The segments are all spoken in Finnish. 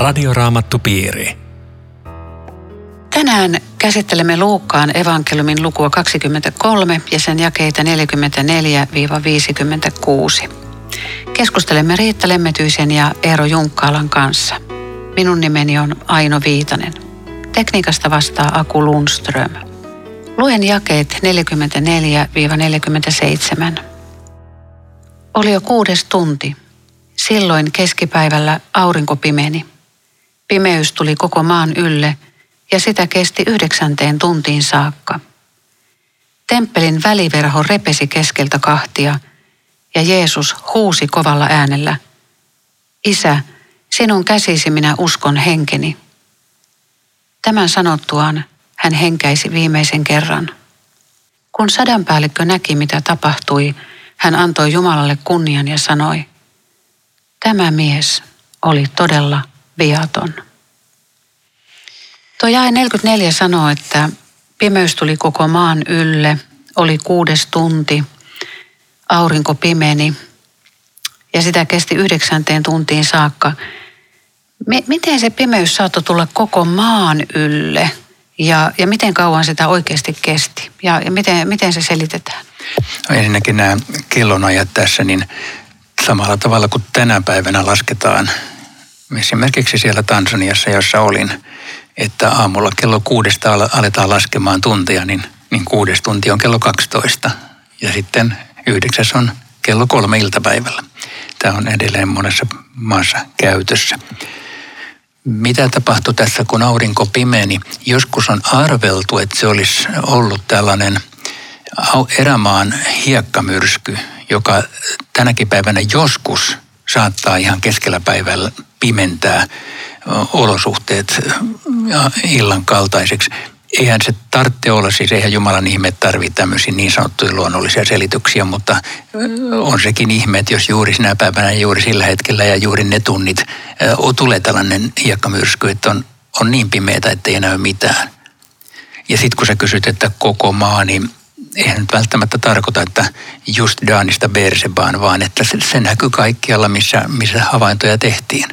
Radioraamattupiiri. Tänään käsittelemme Luukkaan evankeliumin lukua 23 ja sen jakeita 44-56. Keskustelemme Riitta Lemmetyisen ja Eero Junkkaalan kanssa. Minun nimeni on Aino Viitanen. Tekniikasta vastaa Aku Lundström. Luen jakeet 44-47. Oli jo kuudes tunti. Silloin keskipäivällä aurinko pimeni. Pimeys tuli koko maan ylle ja sitä kesti yhdeksänteen tuntiin saakka. Temppelin väliverho repesi keskeltä kahtia ja Jeesus huusi kovalla äänellä. Isä, sinun käsisi minä uskon henkeni. Tämän sanottuaan hän henkäisi viimeisen kerran. Kun sadanpäällikkö näki, mitä tapahtui, hän antoi Jumalalle kunnian ja sanoi, tämä mies oli todella viaton. Tuo jae 44 sanoo, että pimeys tuli koko maan ylle, oli kuudes tunti, aurinko pimeni ja sitä kesti yhdeksänteen tuntiin saakka. miten se pimeys saattoi tulla koko maan ylle ja, ja miten kauan sitä oikeasti kesti ja, ja miten, miten se selitetään? No ensinnäkin nämä kellonajat tässä, niin samalla tavalla kuin tänä päivänä lasketaan esimerkiksi siellä Tansaniassa, jossa olin, että aamulla kello kuudesta aletaan laskemaan tunteja, niin, niin kuudes tunti on kello 12 ja sitten yhdeksäs on kello kolme iltapäivällä. Tämä on edelleen monessa maassa käytössä. Mitä tapahtui tässä, kun aurinko pimeni? Joskus on arveltu, että se olisi ollut tällainen erämaan hiekkamyrsky, joka tänäkin päivänä joskus saattaa ihan keskellä päivällä pimentää olosuhteet illan kaltaiseksi. Eihän se tarvitse olla, siis eihän Jumalan ihme tarvitse tämmöisiä niin sanottuja luonnollisia selityksiä, mutta on sekin ihme, että jos juuri sinä päivänä, juuri sillä hetkellä ja juuri ne tunnit tulee tällainen hiekkamyrsky, että on, on niin pimeätä, että ei näy mitään. Ja sitten kun sä kysyt, että koko maa, niin eihän nyt välttämättä tarkoita, että just Daanista Bersebaan, vaan että se, se näkyy kaikkialla, missä, missä havaintoja tehtiin.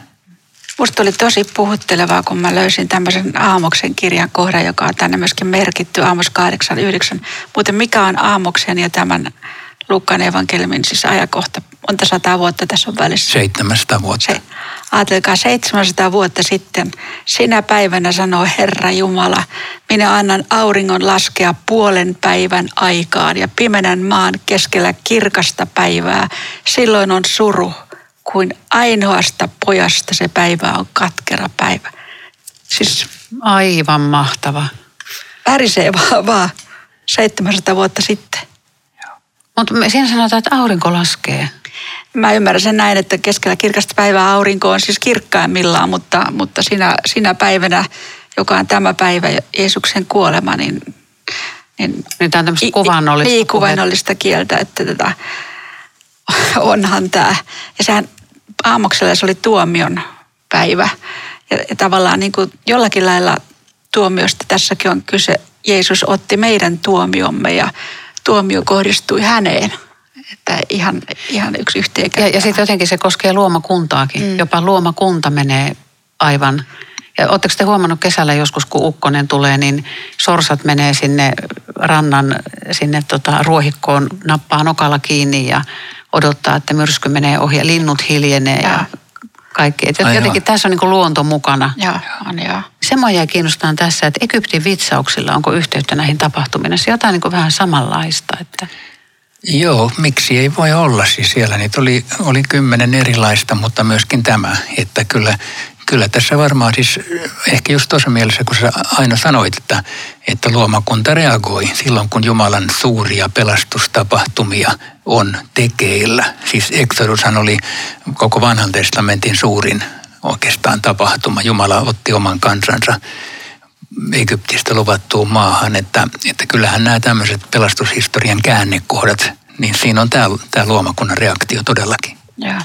Musta oli tosi puhuttelevaa, kun mä löysin tämmöisen Aamoksen kirjan kohdan, joka on tänne myöskin merkitty, Aamos 8, 9. Muuten mikä on Aamoksen ja tämän Luukkaan evankeliumin siis ajakohta? Monta sataa vuotta tässä on välissä? 700 vuotta. Se, Ajatelkaa 700 vuotta sitten, sinä päivänä sanoo Herra Jumala, minä annan auringon laskea puolen päivän aikaan ja pimenän maan keskellä kirkasta päivää. Silloin on suru, kuin ainoasta pojasta se päivä on katkera päivä. Siis aivan mahtava. Värisee vaan, vaan 700 vuotta sitten. Mutta siinä sanotaan, että aurinko laskee. Mä ymmärrän sen näin, että keskellä kirkasta päivää aurinko on siis kirkkaimmillaan, mutta, mutta sinä, sinä päivänä, joka on tämä päivä, Jeesuksen kuolema, niin... Niin, niin tämä on tämmöistä kuvannollista, niin, kuvannollista kieltä, että tätä, onhan tämä. Ja sehän aamuksella se oli tuomion päivä. Ja, ja tavallaan niin kuin jollakin lailla tuomiosta tässäkin on kyse. Jeesus otti meidän tuomiomme ja tuomio kohdistui häneen. Että ihan, ihan yksi yhteen Ja, ja sitten jotenkin se koskee luomakuntaakin. Mm. Jopa luomakunta menee aivan ja oletteko te huomannut kesällä joskus, kun ukkonen tulee, niin sorsat menee sinne rannan, sinne tota ruohikkoon, nappaa nokalla kiinni ja odottaa, että myrsky menee ohi ja linnut hiljenee ja, ja kaikki. Et jotenkin tässä on niin luonto mukana. Ja, on. Semmoinen kiinnostaa tässä, että Egyptin vitsauksilla onko yhteyttä näihin tapahtumiin. Se jotain niin vähän samanlaista. Että... Joo, miksi ei voi olla. Siis siellä niitä oli, oli kymmenen erilaista, mutta myöskin tämä, että kyllä kyllä tässä varmaan siis ehkä just tuossa mielessä, kun sä aina sanoit, että, että luomakunta reagoi silloin, kun Jumalan suuria pelastustapahtumia on tekeillä. Siis Exodushan oli koko vanhan testamentin suurin oikeastaan tapahtuma. Jumala otti oman kansansa Egyptistä luvattuun maahan, että, että kyllähän nämä tämmöiset pelastushistorian käännekohdat, niin siinä on tämä, tämä luomakunnan reaktio todellakin. Ja,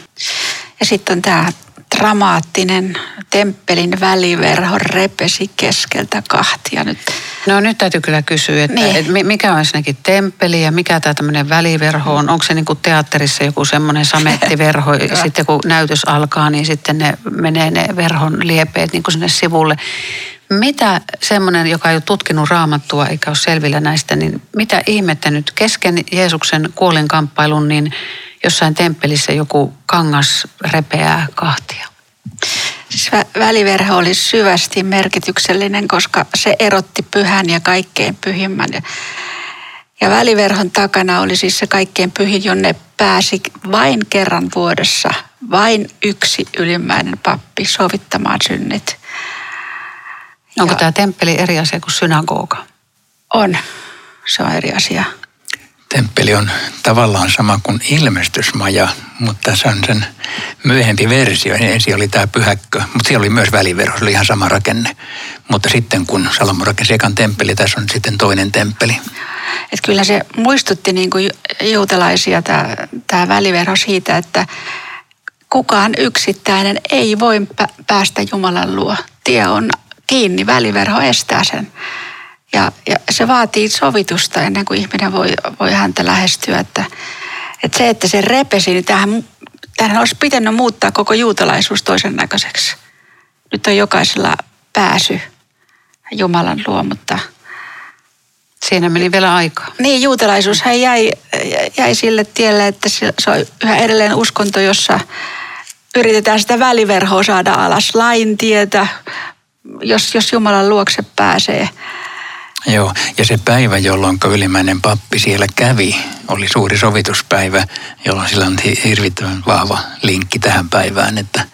ja sitten on tämä dramaattinen temppelin väliverho repesi keskeltä kahtia. Nyt No nyt täytyy kyllä kysyä, että Niin. et mi- mikä on ensinnäkin temppeli ja mikä tämä tämmöinen väliverho on? Onko se niin kuin teatterissa joku semmoinen samettiverho, ja sitten kun näytös alkaa, niin sitten ne menee ne verhon liepeet niin kuin sinne sivulle. Mitä semmoinen, joka ei ole tutkinut raamattua eikä ole selvillä näistä, niin mitä ihmettä nyt kesken Jeesuksen kuolinkamppailun, niin jossain temppelissä joku kangas repeää kahtia? Siis vä- väliverho oli syvästi merkityksellinen, koska se erotti pyhän ja kaikkein pyhimmän. Ja- Ja väliverhon takana oli siis se kaikkein pyhin, jonne pääsi vain kerran vuodessa vain yksi ylimmäinen pappi sovittamaan synnit. Onko Ja- tämä temppeli eri asia kuin synagoga? On. Se on eri asia. Temppeli on tavallaan sama kuin ilmestysmaja, mutta tässä on sen myöhempi versio. Ensin oli tämä pyhäkkö, mutta siellä oli myös väliverho, se oli ihan sama rakenne. Mutta sitten kun Salomo rakensi ekan temppeli, tässä on sitten toinen temppeli. Et kyllä se muistutti niin kuin juutalaisia tämä, väliverho siitä, että kukaan yksittäinen ei voi pä- päästä Jumalan luo. Tie on kiinni, väliverho estää sen. Ja, ja se vaatii sovitusta ennen kuin ihminen voi, voi häntä lähestyä. Että, että se, että se repesi, niin tähän, tähän olisi pitänyt muuttaa koko juutalaisuus toisen näköiseksi. Nyt on jokaisella pääsy Jumalan luo, mutta – Siinä meni vielä aikaa. niin, juutalaisuus hän jäi, jäi sille tielle, että se se on yhä edelleen uskonto, jossa yritetään sitä väliverhoa saada alas lain tietä, jos, jos Jumalan luokse pääsee. Joo, ja se päivä, jolloin ylimmäinen pappi siellä kävi, oli suuri sovituspäivä, jolloin sillä on hi- hirvittävän vahva linkki tähän päivään, että,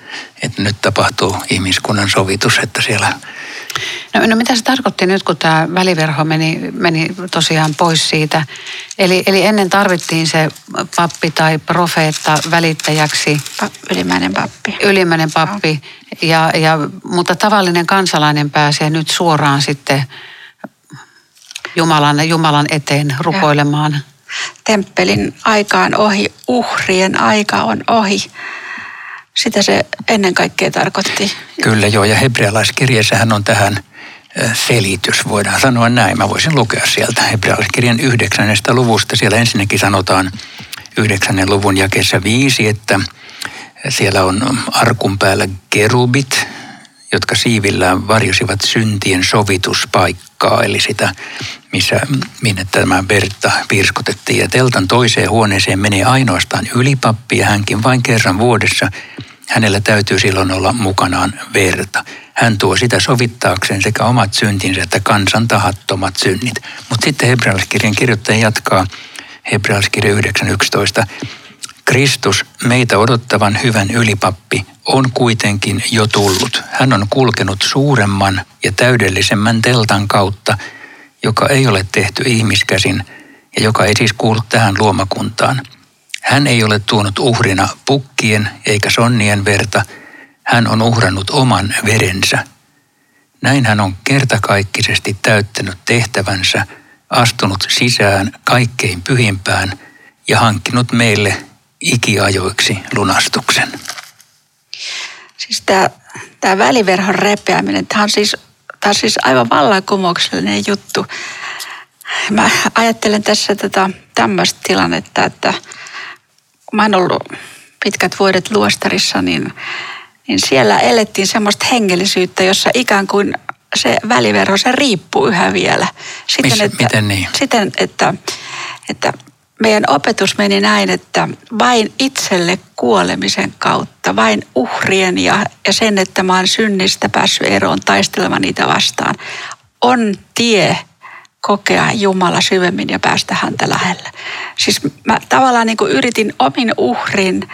että nyt tapahtuu ihmiskunnan sovitus, että siellä No, no mitä se tarkoitti nyt, kun tämä väliverho meni, meni tosiaan pois siitä? Eli, eli ennen tarvittiin se pappi tai profeetta välittäjäksi, Pa- Ylimmäinen pappi. ylimmäinen pappi, ja, ja, mutta tavallinen kansalainen pääsee nyt suoraan sitten Jumalan, Jumalan eteen rukoilemaan. Temppelin aika on ohi, uhrien aika on ohi. Sitä se ennen kaikkea tarkoitti. Kyllä joo, ja hebrealaiskirjeessähän on tähän selitys, voidaan sanoa näin. Mä voisin lukea sieltä hebrealaiskirjan yhdeksännestä luvusta. Siellä ensinnäkin sanotaan yhdeksännen luvun jakeessa viisi, että siellä on arkun päällä kerubit, jotka siivillään varjosivat syntien sovituspaikkaa, eli sitä, missä, minne tämä verta piirskotettiin. Ja teltan toiseen huoneeseen menee ainoastaan ylipappi ja hänkin vain kerran vuodessa. Hänellä täytyy silloin olla mukanaan verta. Hän tuo sitä sovittaakseen sekä omat syntinsä että kansan tahattomat synnit. Mutta sitten hebrealaiskirjan kirjoittaja jatkaa hebrealaiskirja 9.11. Kristus, meitä odottavan hyvän ylipappi, on kuitenkin jo tullut. Hän on kulkenut suuremman ja täydellisemmän teltan kautta, joka ei ole tehty ihmiskäsin ja joka ei siis kuulu tähän luomakuntaan. Hän ei ole tuonut uhrina pukkien eikä sonnien verta, hän on uhrannut oman verensä. Näin hän on kertakaikkisesti täyttänyt tehtävänsä, astunut sisään kaikkein pyhimpään ja hankkinut meille ikiajoiksi lunastuksen. Siis tämä, tämä väliverhon repeäminen, tämä on siis, tämä on siis aivan vallankumouksellinen juttu. Mä ajattelen tässä tätä tämmöistä tilannetta, että kun mä oon ollut pitkät vuodet luostarissa, niin, niin siellä elettiin semmoista hengellisyyttä, jossa ikään kuin se väliverho, se riippuu yhä vielä. Miss- miten niin? Siten, että, että meidän opetus meni näin, että vain itselle kuolemisen kautta, vain uhrien ja, ja sen, että mä oon synnistä päässyt eroon taistelemaan niitä vastaan, on tie kokea Jumala syvemmin ja päästä häntä lähelle. Siis mä tavallaan niin kuin yritin omin uhrin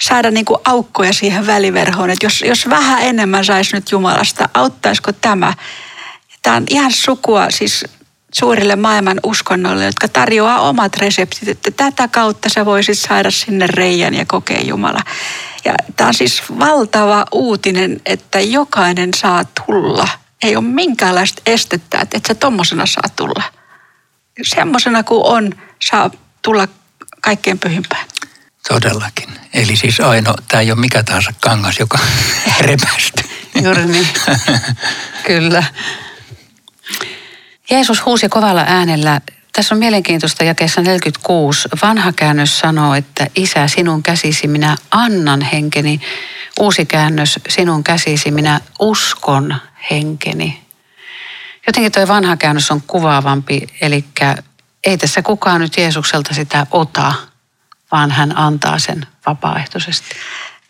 saada niin kuin aukkoja siihen väliverhoon, että jos, jos vähän enemmän saisi nyt Jumalasta, auttaisiko tämä? Tämä on ihan sukua siis suurille maailman uskonnoille, jotka tarjoaa omat reseptit, että tätä kautta sä voisit saada sinne reijän ja kokea Jumala. Ja tämä on siis valtava uutinen, että jokainen saa tulla. Ei ole minkäänlaista estettä, että et sä tommosena saa tulla. Semmoisena kuin on, saa tulla kaikkein pyhimpään. Todellakin. Eli siis ainoa, tämä ei ole mikä tahansa kangas, joka repästyy. Juuri niin. Kyllä. Jeesus huusi kovalla äänellä. Tässä on mielenkiintoista jakeessa 46. Vanha käännös sanoo, että Isä, sinun käsisi minä annan henkeni. Uusi käännös, sinun käsisi minä uskon henkeni. Jotenkin tuo vanha käännös on kuvaavampi, eli ei tässä kukaan nyt Jeesukselta sitä ota, vaan hän antaa sen vapaaehtoisesti.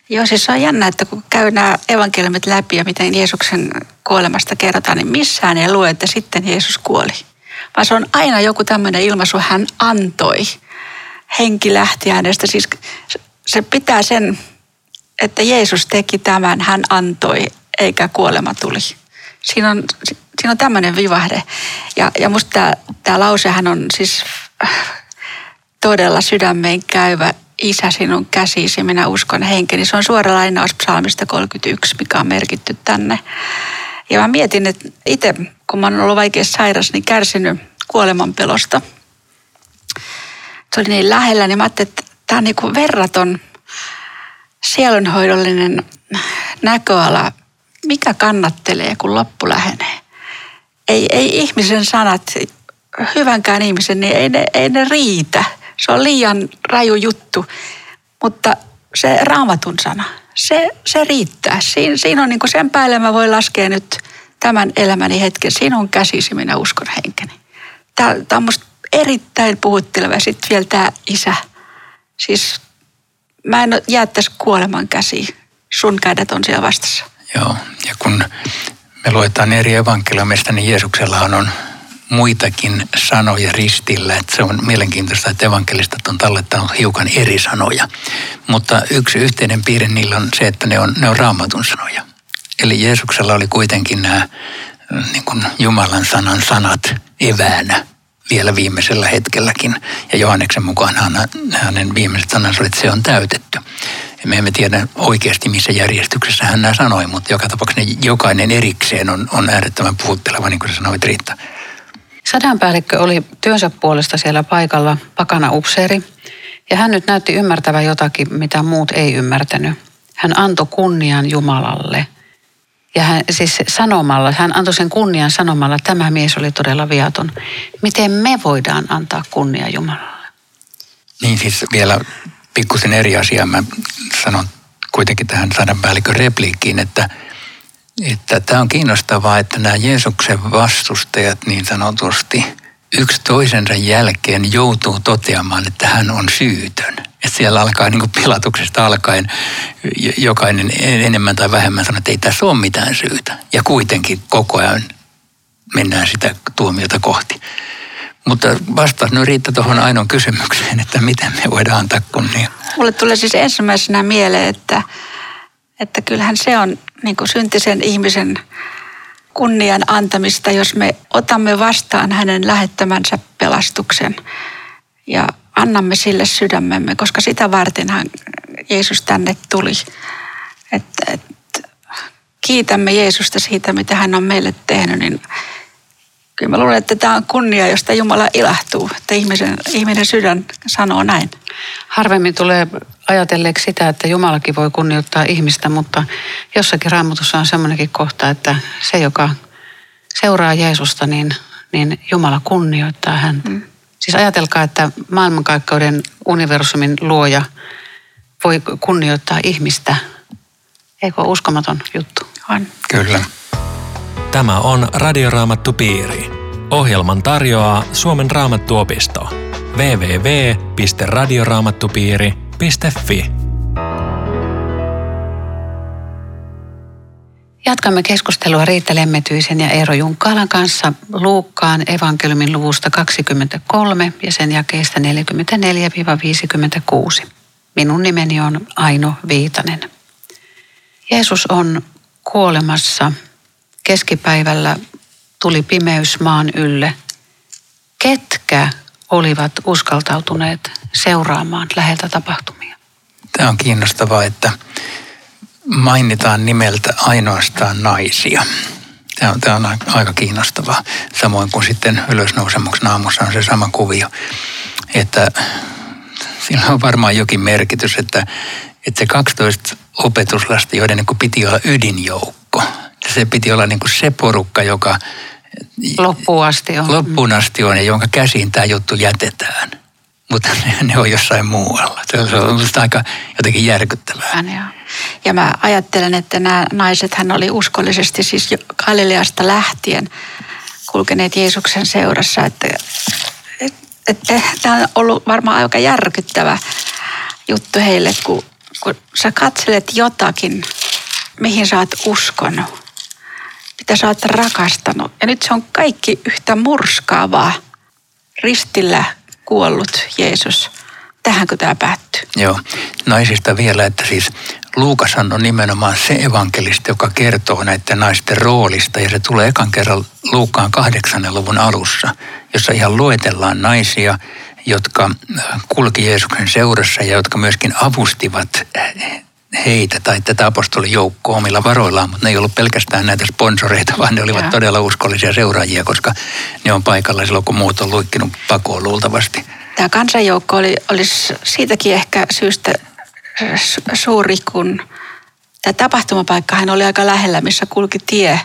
Joo, siis se on jännä, että kun käy nämä evankeliumit läpi ja miten Jeesuksen kuolemasta kerrotaan, niin missään ei lue, että sitten Jeesus kuoli. Vaan se on aina joku tämmöinen ilmaisu, hän antoi. Henki lähti hänestä. Siis se pitää sen, että Jeesus teki tämän, hän antoi, eikä kuolema tuli. Siinä on, siinä on tämmöinen vivahde. Ja, ja musta tämä, lausehan on siis todella sydämeen käyvä Isä sinun käsisi, minä uskon henkeni. Se on suora lainaus psalmista 31, mikä on merkitty tänne. Ja mä mietin, että itse, kun mä oon ollut vaikeassa sairas, niin kärsinyt kuoleman pelosta. Se oli niin lähellä, niin mä ajattelin, että tämä on niin verraton sielunhoidollinen näköala. Mikä kannattelee, kun loppu lähenee? Ei, ei ihmisen sanat, hyvänkään ihmisen, niin ei ne, ei ne riitä – se on liian raju juttu, mutta se raamatun sana, se, se riittää. Siin, siinä on niin kuin sen päälle mä voin laskea nyt tämän elämäni hetken. Sinun käsisi minä uskon henkeni. Tämä, on musta erittäin puhutteleva. Sitten vielä tämä isä. Siis mä en jäättäisi kuoleman käsi. Sun kädet on siellä vastassa. Joo, ja kun me luetaan eri evankeliumista, niin Jeesuksellahan on muitakin sanoja ristillä. Että se on mielenkiintoista, että evankelistat on tallettanut hiukan eri sanoja. Mutta yksi yhteinen piirre niillä on se, että ne on, ne on raamatun sanoja. Eli Jeesuksella oli kuitenkin nämä niin kuin Jumalan sanan sanat eväänä vielä viimeisellä hetkelläkin. Ja Johanneksen mukaan hänen viimeiset sanansa oli, että se on täytetty. Me emme tiedä oikeasti, missä järjestyksessä hän nämä sanoi, mutta joka tapauksessa jokainen erikseen on, on äärettömän puhutteleva, niin kuin sä sanoit Riitta. Sadanpäällikkö oli työnsä puolesta siellä paikalla pakana upseeri, ja hän nyt näytti ymmärtävän jotakin, mitä muut ei ymmärtänyt. Hän antoi kunnian Jumalalle. Ja hän siis sanomalla, hän antoi sen kunnian sanomalla, että tämä mies oli todella viaton. Miten me voidaan antaa kunnia Jumalalle? Niin siis vielä pikkusen eri asia. Mä sanon kuitenkin tähän sadanpäällikön repliikkiin, että – että tämä on kiinnostavaa, että nämä Jeesuksen vastustajat niin sanotusti yksi toisensa jälkeen joutuu toteamaan, että hän on syytön. Että siellä alkaa niin kuin pilatuksesta alkaen jokainen enemmän tai vähemmän sanoa, että ei tässä ole mitään syytä. Ja kuitenkin koko ajan mennään sitä tuomiota kohti. Mutta vastaus nyt riittää tuohon ainoan kysymykseen, että miten me voidaan antaa kunnia. Mulle tulee siis ensimmäisenä mieleen, että, että kyllähän se on niin kuin syntisen ihmisen kunnian antamista, jos me otamme vastaan hänen lähettämänsä pelastuksen ja annamme sille sydämemme, koska sitä vartenhan Jeesus tänne tuli. Että, että kiitämme Jeesusta siitä, mitä hän on meille tehnyt, niin kyllä mä luulen, että tämä on kunnia, josta Jumala ilahtuu, että ihmisen, ihminen sydän sanoo näin. Harvemmin tulee ajatelleeksi sitä, että Jumalakin voi kunnioittaa ihmistä, mutta jossakin raamatussa on semmoinenkin kohta, että se, joka seuraa Jeesusta, niin, niin Jumala kunnioittaa häntä. Mm. Siis ajatelkaa, että maailmankaikkeuden universumin luoja voi kunnioittaa ihmistä. Eikö ole uskomaton juttu? On. Kyllä. Tämä on Radioraamattu Piiri. Ohjelman tarjoaa Suomen raamattuopisto. www.radioraamattupiiri.fi Jatkamme keskustelua Riitta Lemmetyisen ja Eero Junkkalan kanssa Luukkaan evankeliumin luvusta 23 ja sen jakeesta 44-56. Minun nimeni on Aino Viitanen. Jeesus on kuolemassa keskipäivällä tuli pimeys maan ylle. Ketkä olivat uskaltautuneet seuraamaan läheltä tapahtumia? Tämä on kiinnostavaa, että mainitaan nimeltä ainoastaan naisia. Tämä on, tämä on aika kiinnostavaa. Samoin kuin sitten ylösnousemuksen aamussa on se sama kuvio. Että sillä on varmaan jokin merkitys, että, että se 12 opetuslasta, joiden niin piti olla ydinjoukko, se piti olla niin kuin se porukka, joka Loppuun asti on. Loppuun asti on ja jonka käsiin tämä juttu jätetään. Mutta ne, ne on jossain muualla. Se on, musta aika jotenkin järkyttävää. Ja mä ajattelen, että nämä naiset hän oli uskollisesti siis Galileasta lähtien kulkeneet Jeesuksen seurassa. Että, että, että tämä on ollut varmaan aika järkyttävä juttu heille, kun, kun sä katselet jotakin, mihin sä oot uskonut, mitä sä oot rakastanut. Ja nyt se on kaikki yhtä murskaavaa. Ristillä kuollut Jeesus. Tähänkö tämä päättyy? Joo, naisista vielä, että siis Luukashan on nimenomaan se evankelisti, joka kertoo näiden naisten roolista ja se tulee ekan kerran Luukaan kahdeksannen luvun alussa, jossa ihan luetellaan naisia, jotka kulki Jeesuksen seurassa ja jotka myöskin avustivat heitä tai tätä apostolijoukkoa omilla varoillaan, mutta ne ei ollut pelkästään näitä sponsoreita, vaan ne olivat Joo. todella uskollisia seuraajia, koska ne on paikalla silloin, kun muut on luikkinut pakoon luultavasti. Tämä kansanjoukko oli, olisi siitäkin ehkä syystä su- suuri, kun tämä tapahtumapaikkahan oli aika lähellä, missä kulki tie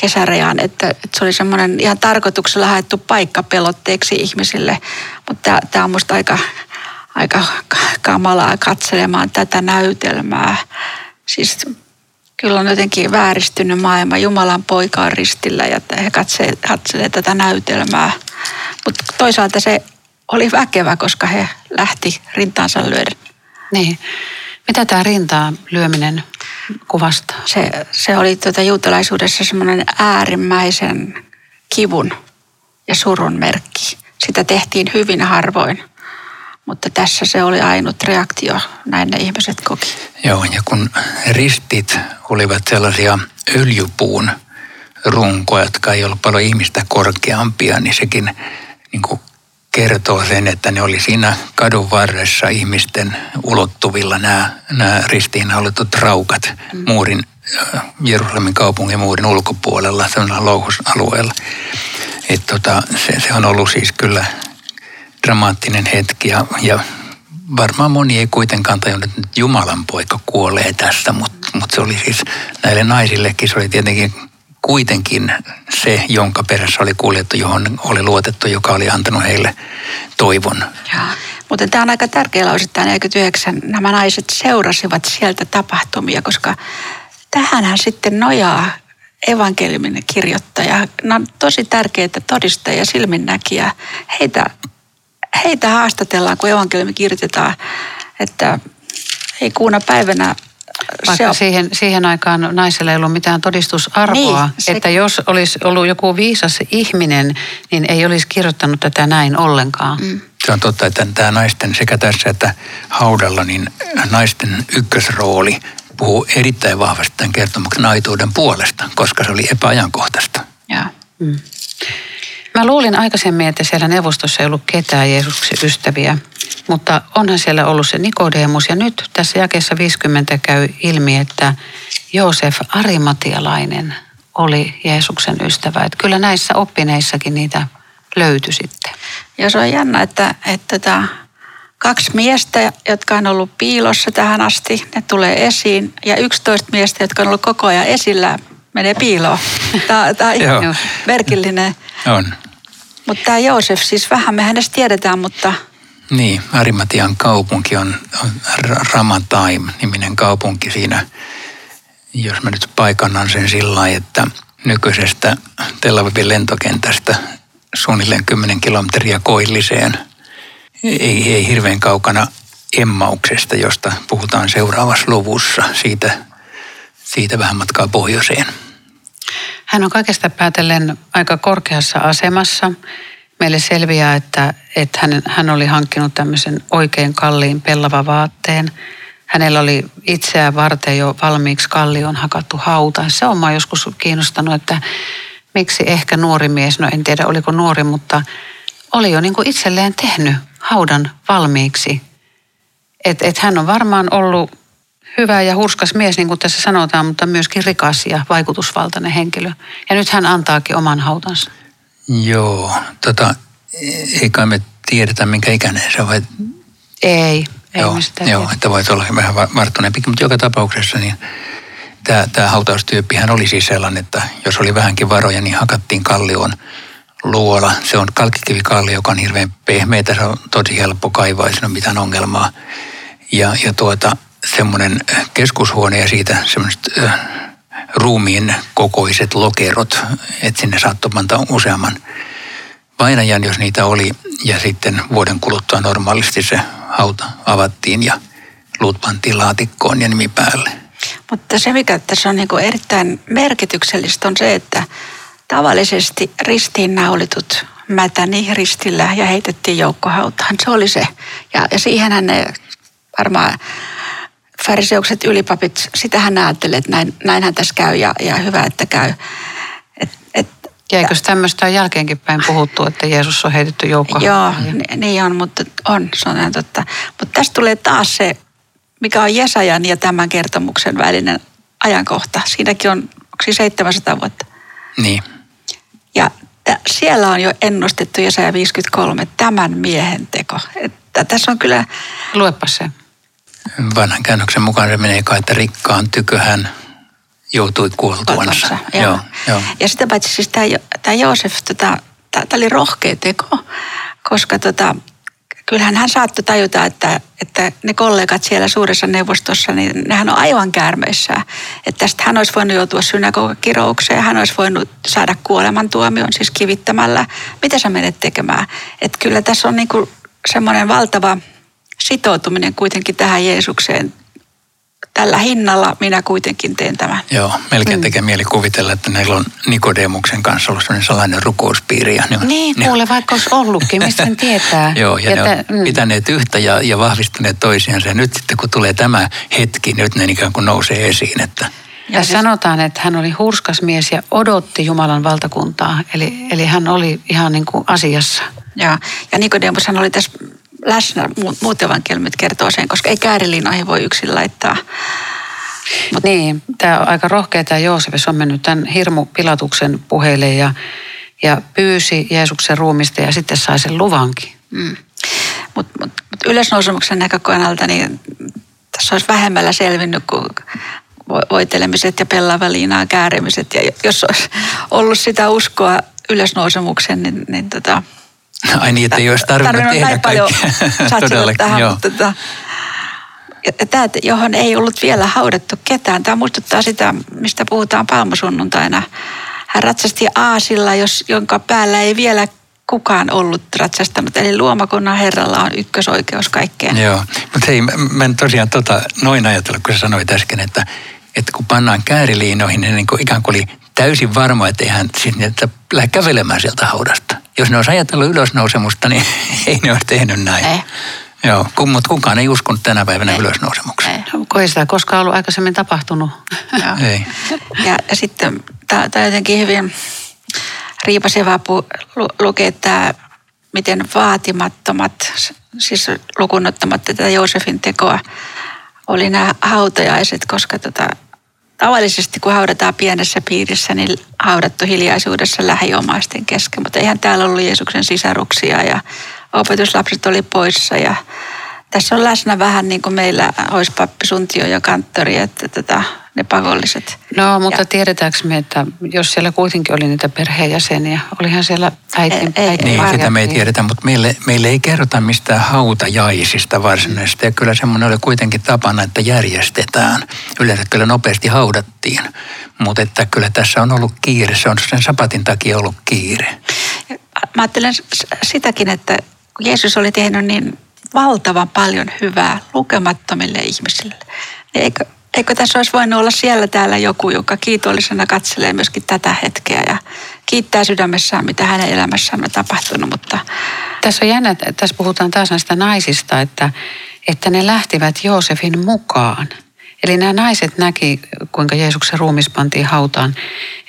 kesärajaan, että, että se oli semmoinen ihan tarkoituksella haettu paikka pelotteeksi ihmisille. Mutta tämä on musta aika, aika kamalaa katselemaan tätä näytelmää. Siis kyllä on jotenkin vääristynyt maailma. Jumalan poika on ristillä ja he katselee, katselee tätä näytelmää. Mutta toisaalta se oli väkevä, koska he lähti rintaansa lyöden. Niin. Mitä tämä rintaan lyöminen kuvastaa? Se, se oli tuota juutalaisuudessa semmoinen äärimmäisen kivun ja surun merkki. Sitä tehtiin hyvin harvoin, mutta tässä se oli ainut reaktio, näin ne ihmiset koki. Joo, ja kun ristit olivat sellaisia öljypuun runkoja, jotka ei ollut paljon ihmistä korkeampia, niin sekin niin kuin kertoo sen, että ne oli siinä kadun varressa ihmisten ulottuvilla nämä, nämä ristiinnaulitut raukat muurin, äh, Jerusalemin kaupungin muurin ulkopuolella, sellaisella louhusalueella. Et tota, se, se on ollut siis kyllä dramaattinen hetki ja, ja varmaan moni ei kuitenkaan tajunnut, että nyt Jumalan poika kuolee tässä, mutta, mutta se oli siis näille naisillekin, se oli tietenkin kuitenkin se, jonka perässä oli kuljettu, johon oli luotettu, joka oli antanut heille toivon. Mutta tämä on aika tärkeä lause, tämä 49. Nämä naiset seurasivat sieltä tapahtumia, koska tähänhän sitten nojaa evankeliumin kirjoittaja. Ne on tosi tärkeitä todistajia, silminnäkiä. Heitä, heitä haastatellaan, kun evankeliumi kirjoitetaan, että ei kuuna päivänä Vaikka se on, siihen, siihen aikaan naisella ei ollut mitään todistusarvoa, Niin, se- että jos olisi ollut joku viisas ihminen, niin ei olisi kirjoittanut tätä näin ollenkaan. Mm. Se on totta, että tämä naisten sekä tässä että haudalla, niin naisten ykkösrooli puhuu erittäin vahvasti tämän kertomuksen aituuden puolesta, koska se oli epäajankohtaista. Joo. Mm. Mä luulin aikaisemmin, että siellä neuvostossa ei ollut ketään Jeesuksen ystäviä, mutta onhan siellä ollut se Nikodemus. Ja nyt tässä jakeessa 50 käy ilmi, että Joosef Arimatialainen oli Jeesuksen ystävä. Että kyllä näissä oppineissakin niitä löytyi sitten. Ja se on jännä, että, että tota, kaksi miestä, jotka on ollut piilossa tähän asti, ne tulee esiin. Ja 11 miestä, jotka on ollut koko ajan esillä, menee piiloon. Tämä, tämä on merkillinen. On. Mutta tämä Joosef, siis vähän me hänestä tiedetään, mutta Niin, Arimatian kaupunki on, on Ra- Ramataim-niminen kaupunki siinä, jos mä nyt paikannan sen sillä lailla, että nykyisestä Tel Avivin lentokentästä suunnilleen 10 kilometriä koilliseen, ei, ei hirveän kaukana Emmauksesta, josta puhutaan seuraavassa luvussa, siitä, siitä vähän matkaa pohjoiseen. Hän on kaikesta päätellen aika korkeassa asemassa. Meille selviää, että, että hän, hän oli hankkinut tämmöisen oikein kalliin pellava vaatteen. Hänellä oli itseään varten jo valmiiksi kallion hakattu hauta. Se on mä joskus kiinnostanut, että miksi ehkä nuori mies, no en tiedä oliko nuori, mutta oli jo niin kuin itselleen tehnyt haudan valmiiksi. Että et hän on varmaan ollut hyvä ja hurskas mies, niin kuin tässä sanotaan, mutta myöskin rikas ja vaikutusvaltainen henkilö. Ja nyt hän antaakin oman hautansa. Joo, tota, ei kai me tiedetä, minkä ikäinen se on, vai Ei, ei joo, sitä joo tiedä. että voisi olla vähän va- varttuneempikin, mutta joka tapauksessa niin tämä, tämä hautaustyyppihän oli siis sellainen, että jos oli vähänkin varoja, niin hakattiin kallioon luola. Se on kalkkikivikallio, joka on hirveän pehmeitä, se on tosi helppo kaivaa, ei siinä ole mitään ongelmaa. Ja, ja tuota, semmoinen keskushuone ja siitä semmoiset äh, ruumiin kokoiset lokerot, että sinne saattoi pantaa useamman vainajan, jos niitä oli. Ja sitten vuoden kuluttua normaalisti se hauta avattiin ja luut pantiin laatikkoon ja nimi päälle. Mutta se, mikä tässä on niin erittäin merkityksellistä, on se, että tavallisesti ristiinnaulitut mätäni ristillä ja heitettiin joukkohautaan. Se oli se. Ja, ja siihenhän ne varmaan fariseukset, ylipapit, sitähän ajattelee, että näin, näinhän tässä käy ja, ja hyvä, että käy. Et, et, Jäikö tämmöistä jälkeenkin päin puhuttu, että Jeesus on heitetty joukkoon? Joo, niin on, mutta on, se on totta. Mutta tästä tulee taas se, mikä on Jesajan ja tämän kertomuksen välinen ajankohta. Siinäkin on, onko 700 vuotta? Niin. Ja siellä on jo ennustettu Jesaja 53 tämän miehen teko. Että tässä on kyllä... Luepa se. Vanhan käännöksen mukaan se menee kai, että rikkaan tyköhän joutui kuoltuansa. Joo. Joo, joo. Ja sitä paitsi siis tämä, tämä Joosef, tota, tämä oli rohkea teko, koska tota, kyllähän hän saattoi tajuta, että, että ne kollegat siellä suuressa neuvostossa, niin nehän on aivan käärmeissä. Että tästä hän olisi voinut joutua synagogakiroukseen, hän olisi voinut saada kuolemantuomion, siis kivittämällä. Mitä sä menet tekemään? Että kyllä tässä on niinku semmoinen valtava sitoutuminen kuitenkin tähän Jeesukseen tällä hinnalla minä kuitenkin teen tämän. Joo, melkein mm. tekee mm. mieli kuvitella, että näillä on Nikodemuksen kanssa ollut sellainen salainen rukouspiiri. Ja ne, niin, ne, kuule, vaikka olisi ollutkin, mistä sen tietää. Joo, ja, ja ne te, on mm. pitäneet yhtä ja, ja vahvistaneet toisiansa. Ja nyt sitten kun tulee tämä hetki, nyt ne ikään kuin nousee esiin, että... Ja, ja siis... sanotaan, että hän oli hurskas mies ja odotti Jumalan valtakuntaa. Eli, eli hän oli ihan niin kuin asiassa. Ja, ja Nikodemushan oli tässä läsnä, muut evankelmit kertoo sen, koska ei kääriliinoihin voi yksin laittaa. Mut. Niin, tämä on aika rohkea tämä Joosefis on mennyt tämän hirmu Pilatuksen puheille ja, ja pyysi Jeesuksen ruumista ja sitten sai sen luvankin. Mm. Mutta mut, mut ylösnousemuksen näkökannalta niin tässä olisi vähemmällä selvinnyt kuin voitelemiset ja pellaava liinaa käärimiset. Ja jos olisi ollut sitä uskoa ylösnousemuksen, niin, niin tota, Ai niin, että ei olisi tarvinnut tehdä näin paljon tähän, joo. mutta tota, tämä, johon ei ollut vielä haudattu ketään. Tämä muistuttaa sitä, mistä puhutaan palmusunnuntaina. Hän ratsasti aasilla, jos, jonka päällä ei vielä kukaan ollut ratsastanut. Eli luomakunnan herralla on ykkösoikeus kaikkeen. Joo, mutta hei, mä en tosiaan tota, noin ajatella, kun sä sanoit äsken, että, että kun pannaan kääriliinoihin, niin, niin kuin ikään kuin oli täysin varma, että ei hän siis, että lähde kävelemään sieltä haudasta. Jos ne olisi ajatellut ylösnousemusta, niin ei ne olisi tehnyt näin. Ei. Joo, mutta kukaan ei uskonut tänä päivänä ei. ylösnousemukseen. Ei. Kun ei sitä koskaan ollut aikaisemmin tapahtunut. Ei. Ja, ja sitten tämä on jotenkin hyvin riipasevaa lu, lukea tämä, miten vaatimattomat, siis lukunottamatta tätä Joosefin tekoa, oli nämä hautajaiset, koska tota, tavallisesti kun haudataan pienessä piirissä, niin haudattu hiljaisuudessa lähiomaisten kesken. Mutta eihän täällä ollut Jeesuksen sisaruksia ja opetuslapset oli poissa ja tässä on läsnä vähän niin kuin meillä olisi pappi Suntio ja kanttori, että tota, ne pakolliset. No, mutta ja. tiedetäänkö me, että jos siellä kuitenkin oli niitä perheenjäseniä, olihan siellä äiti, ei, äiti Niin, sitä me ei tiedetä, mutta meille, meille ei kerrota mistään hautajaisista varsinaisesti. Ja kyllä semmoinen oli kuitenkin tapana, että järjestetään. Yleensä kyllä nopeasti haudattiin, mutta että kyllä tässä on ollut kiire. Se on sen sapatin takia ollut kiire. Mä ajattelen sitäkin, että Jeesus oli tehnyt niin valtavan paljon hyvää lukemattomille ihmisille. Eikö, eikö tässä olisi voinut olla siellä täällä joku, joka kiitollisena katselee myöskin tätä hetkeä ja kiittää sydämessään, mitä hänen elämässään on tapahtunut. Mutta... Tässä on jännä, tässä puhutaan taas näistä naisista, että, että ne lähtivät Joosefin mukaan. Eli nämä naiset näki, kuinka Jeesuksen ruumis pantiin hautaan.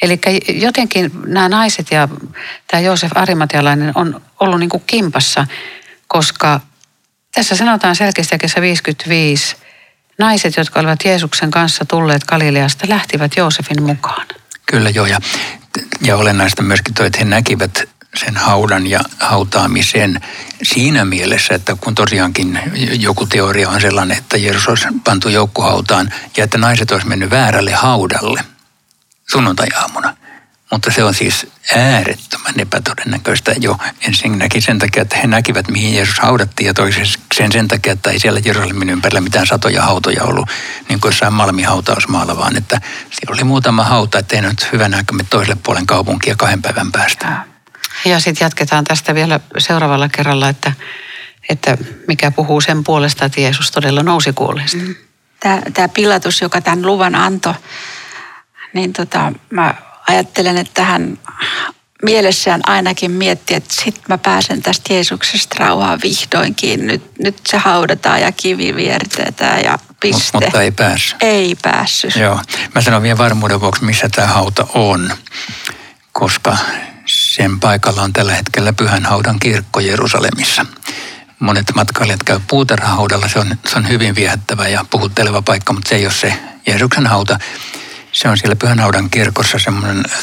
Eli jotenkin nämä naiset ja tämä Joosef Arimatialainen on ollut niin kuin kimpassa, koska tässä sanotaan selkeästi 55, naiset, jotka olivat Jeesuksen kanssa tulleet Galileasta, lähtivät Joosefin mukaan. Kyllä joo, ja, ja olennaista myöskin toi, että he näkivät sen haudan ja hautaamisen siinä mielessä, että kun tosiaankin joku teoria on sellainen, että Jeesus olisi pantu joukkohautaan ja että naiset olisi mennyt väärälle haudalle sunnuntai-aamuna. Mutta se on siis äärettömän epätodennäköistä jo ensinnäkin sen takia, että he näkivät, mihin Jeesus haudattiin ja toiseksi sen, sen takia, että ei siellä Jerusalemin ympärillä mitään satoja hautoja ollut, niin kuin jossain Malmi-hautausmaalla, vaan että siellä oli muutama hauta, ettei nyt hyvänä me toiselle puolen kaupunkia kahden päivän päästä. Ja sitten jatketaan tästä vielä seuraavalla kerralla, että, että mikä puhuu sen puolesta, että Jeesus todella nousi kuolleesta. Mm. Tämä, tämä Pilatus, joka tämän luvan antoi, niin tota, mä ajattelen, että hän mielessään ainakin mietti, että sit mä pääsen tästä Jeesuksesta rauhaan vihdoinkin. Nyt, nyt se haudataan ja kivi viertetään ja piste. Mut, mutta ei päässyt. Ei päässyt. Joo. Mä sanon vielä varmuuden vuoksi, missä tämä hauta on. Koska sen paikalla on tällä hetkellä Pyhän haudan kirkko Jerusalemissa. Monet matkailijat käy puutarhahaudalla. Se on, se on hyvin viehättävä ja puhutteleva paikka, mutta se ei ole se Jeesuksen hauta. Se on siellä Pyhänhaudan kirkossa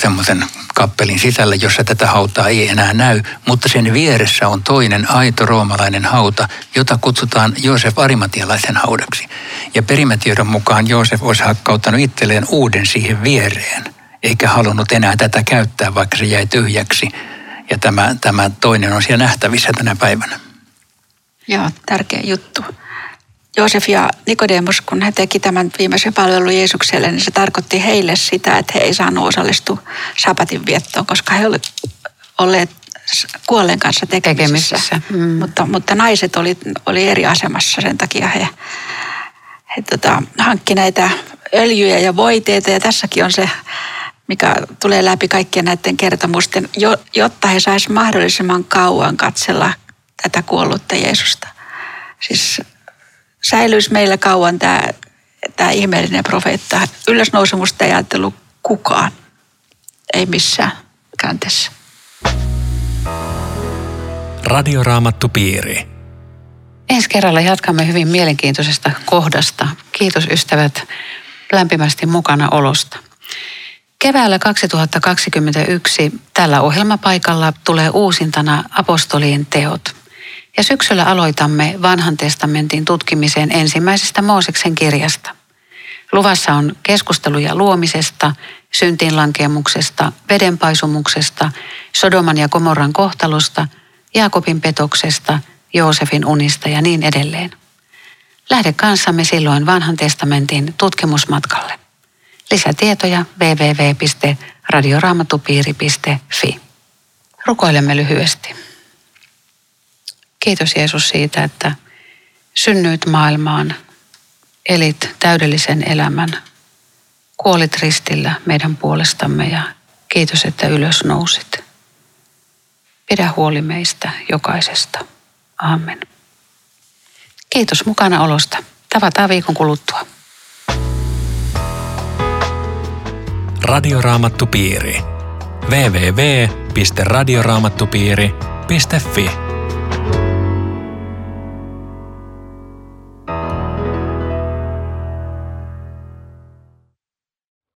semmoisen kappelin sisällä, jossa tätä hautaa ei enää näy, mutta sen vieressä on toinen aito roomalainen hauta, jota kutsutaan Joosef Arimatialaisen haudaksi. Ja perimätiedon mukaan Joosef olisi hakkauttanut itselleen uuden siihen viereen, eikä halunnut enää tätä käyttää, vaikka se jäi tyhjäksi. Ja tämä, tämä toinen on siellä nähtävissä tänä päivänä. Joo, tärkeä juttu. Joosef ja Nikodemus, kun he teki tämän viimeisen palvelun Jeesukselle, niin se tarkoitti heille sitä, että he ei saanut osallistua sapatin viettoon, koska he olivat olleet kuolleen kanssa tekemisissä. tekemisissä. Mm. Mutta, mutta naiset oli, oli eri asemassa, sen takia he, he tota, hankki näitä öljyjä ja voiteita ja tässäkin on se, mikä tulee läpi kaikkien näiden kertomusten, jotta he saisivat mahdollisimman kauan katsella tätä kuollutta Jeesusta. Siis säilyisi meillä kauan tämä, tämä ihmeellinen profeetta. Ylösnousemusta ei ajatellut kukaan. Ei missään käänteessä. piiri. Ensi kerralla jatkamme hyvin mielenkiintoisesta kohdasta. Kiitos ystävät lämpimästi mukana olosta. Keväällä 2021 tällä ohjelmapaikalla tulee uusintana apostolien teot – ja syksyllä aloitamme vanhan testamentin tutkimisen ensimmäisestä Mooseksen kirjasta. Luvassa on keskusteluja luomisesta, syntiinlankemuksesta, vedenpaisumuksesta, Sodoman ja Komorran kohtalosta, Jaakobin petoksesta, Joosefin unista ja niin edelleen. Lähde kanssamme silloin vanhan testamentin tutkimusmatkalle. Lisätietoja www.radioraamattupiiri.fi. Rukoilemme lyhyesti. Kiitos Jeesus siitä, että synnyit maailmaan, elit täydellisen elämän, kuolit ristillä meidän puolestamme ja kiitos, että ylös nousit. Pidä huoli meistä jokaisesta. Amen. Kiitos mukana olosta. Tavataan viikon kuluttua. Radioraamattupiiri. www.radioraamattupiiri.fi